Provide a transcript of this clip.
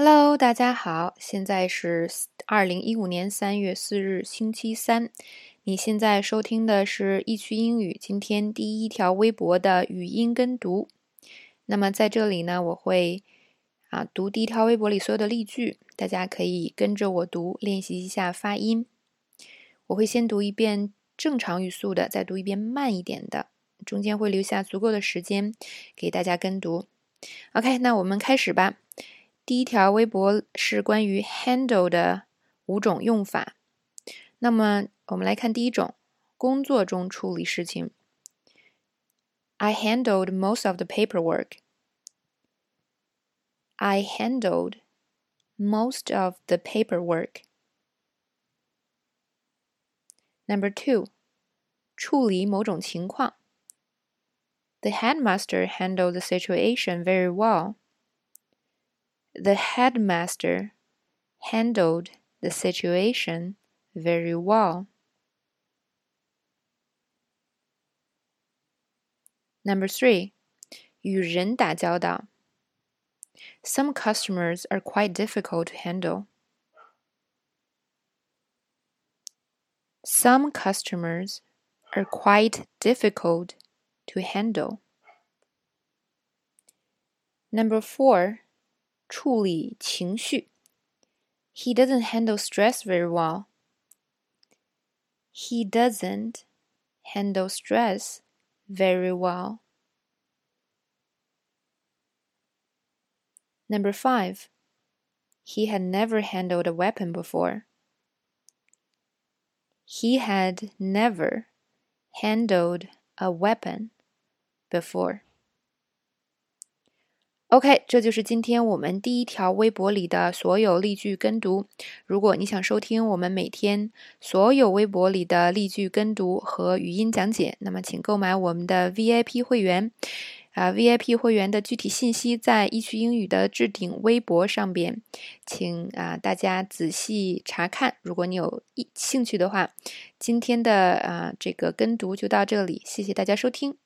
Hello，大家好，现在是二零一五年三月四日星期三。你现在收听的是易趣英语今天第一条微博的语音跟读。那么在这里呢，我会啊读第一条微博里所有的例句，大家可以跟着我读，练习一下发音。我会先读一遍正常语速的，再读一遍慢一点的，中间会留下足够的时间给大家跟读。OK，那我们开始吧。第一条微博是关于 handle 的五种用法。那么我们来看第一种，工作中处理事情。I handled most of the paperwork. I handled most of the paperwork. Number two，处理某种情况。The headmaster handled the situation very well. The headmaster handled the situation very well. Number three, 与人打交道. Some customers are quite difficult to handle. Some customers are quite difficult to handle. Number four, 处理情绪. He doesn't handle stress very well. He doesn't handle stress very well. Number five, he had never handled a weapon before. He had never handled a weapon before. OK，这就是今天我们第一条微博里的所有例句跟读。如果你想收听我们每天所有微博里的例句跟读和语音讲解，那么请购买我们的 VIP 会员。啊，VIP 会员的具体信息在易趣英语的置顶微博上边，请啊大家仔细查看。如果你有兴趣的话，今天的啊这个跟读就到这里，谢谢大家收听。